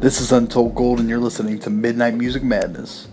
This is Untold Gold, and you're listening to Midnight Music Madness.